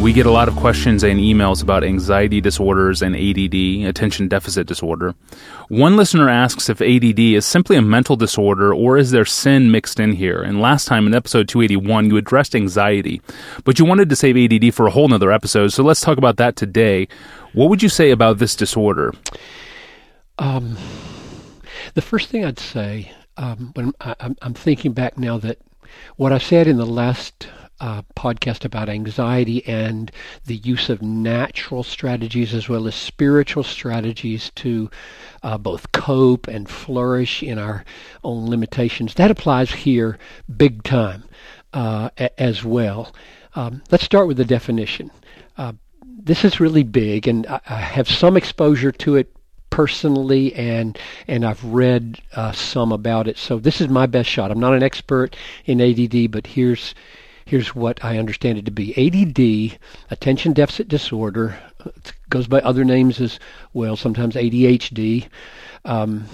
We get a lot of questions and emails about anxiety disorders and ADD, attention deficit disorder. One listener asks if ADD is simply a mental disorder or is there sin mixed in here? And last time in episode 281, you addressed anxiety, but you wanted to save ADD for a whole nother episode, so let's talk about that today. What would you say about this disorder? Um, the first thing I'd say, um, when I, I'm thinking back now that what I said in the last uh, podcast about anxiety and the use of natural strategies as well as spiritual strategies to uh, both cope and flourish in our own limitations. That applies here big time uh, a- as well. Um, let's start with the definition. Uh, this is really big, and I, I have some exposure to it personally and and I've read uh, some about it. So this is my best shot. I'm not an expert in ADD, but here's here's what I understand it to be. ADD, attention deficit disorder, goes by other names as well, sometimes ADHD, um,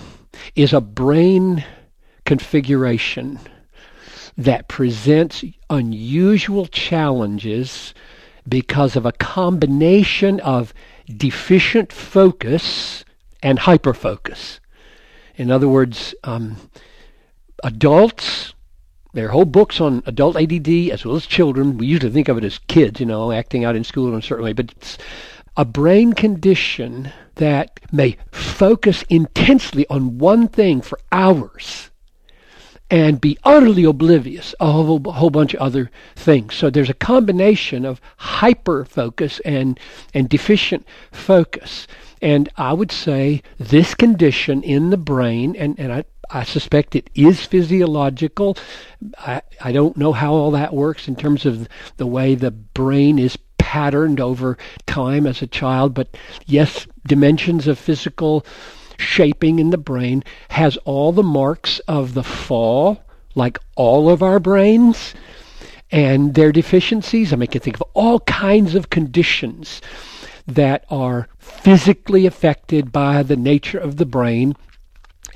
is a brain configuration that presents unusual challenges because of a combination of deficient focus and hyperfocus. In other words, um, adults there are whole books on adult ADD as well as children. We usually think of it as kids, you know, acting out in school in a certain way, but it's a brain condition that may focus intensely on one thing for hours and be utterly oblivious of a whole, bunch of other things. So there's a combination of hyper focus and, and deficient focus. And I would say this condition in the brain, and, and I I suspect it is physiological. I, I don't know how all that works in terms of the way the brain is patterned over time as a child, but yes, dimensions of physical shaping in the brain has all the marks of the fall, like all of our brains, and their deficiencies. I mean, I can think of all kinds of conditions that are physically affected by the nature of the brain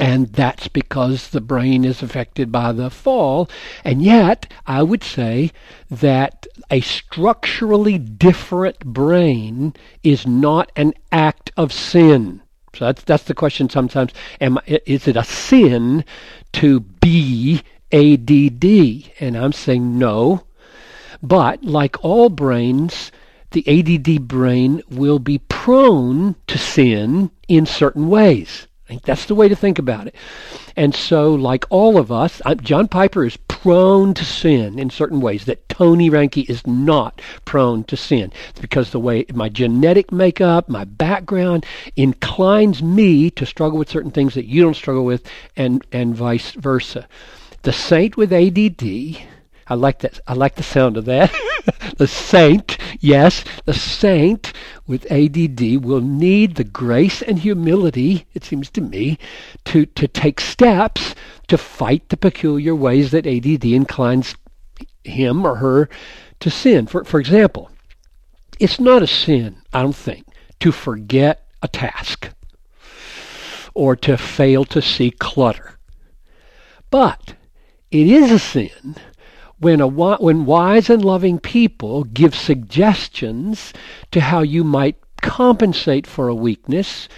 and that's because the brain is affected by the fall. And yet, I would say that a structurally different brain is not an act of sin. So that's that's the question sometimes. Am is it a sin to be ADD? And I'm saying no. But like all brains, the ADD brain will be prone to sin in certain ways I think that's the way to think about it. And so, like all of us, John Piper is prone to sin in certain ways that Tony Reinke is not prone to sin. It's because the way my genetic makeup, my background inclines me to struggle with certain things that you don't struggle with, and, and vice versa. The saint with ADD I like that. I like the sound of that. the saint, yes, the saint with ADD will need the grace and humility, it seems to me, to, to take steps to fight the peculiar ways that ADD inclines him or her to sin. For, for example, it's not a sin, I don't think, to forget a task or to fail to see clutter. But it is a sin when, a, when wise and loving people give suggestions to how you might compensate for a weakness,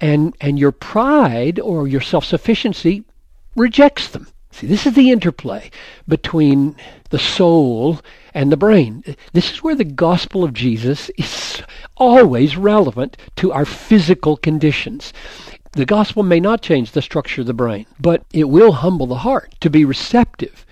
and, and your pride or your self sufficiency rejects them. See, this is the interplay between the soul and the brain. This is where the gospel of Jesus is always relevant to our physical conditions. The gospel may not change the structure of the brain, but it will humble the heart to be receptive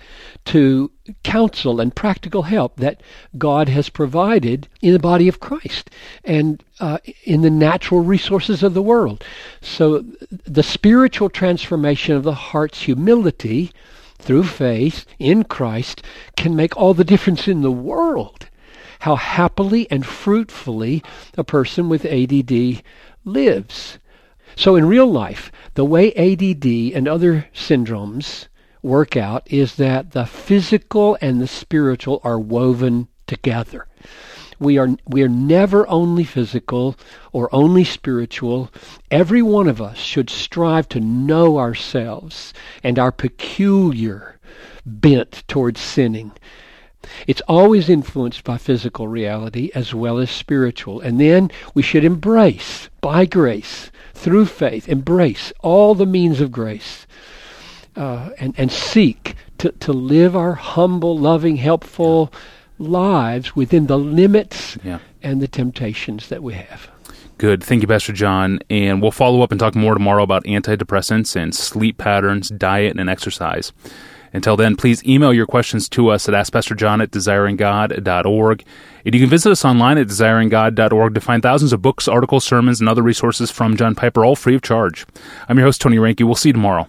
to counsel and practical help that God has provided in the body of Christ and uh, in the natural resources of the world. So the spiritual transformation of the heart's humility through faith in Christ can make all the difference in the world. How happily and fruitfully a person with ADD lives. So in real life, the way ADD and other syndromes work out is that the physical and the spiritual are woven together. We are we are never only physical or only spiritual. Every one of us should strive to know ourselves and our peculiar bent towards sinning. It's always influenced by physical reality as well as spiritual. And then we should embrace, by grace, through faith, embrace all the means of grace uh, and, and seek to, to live our humble, loving, helpful lives within the limits Yeah. and the temptations that we have. Good. Thank you, Pastor John. And we'll follow up and talk more tomorrow about antidepressants and sleep patterns, diet, and exercise. Until then, please email your questions to us at AskPastorJohn at desiringgod.org. And you can visit us online at desiringgod.org to find thousands of books, articles, sermons, and other resources from John Piper, all free of charge. I'm your host, Tony Reinke. We'll see you tomorrow.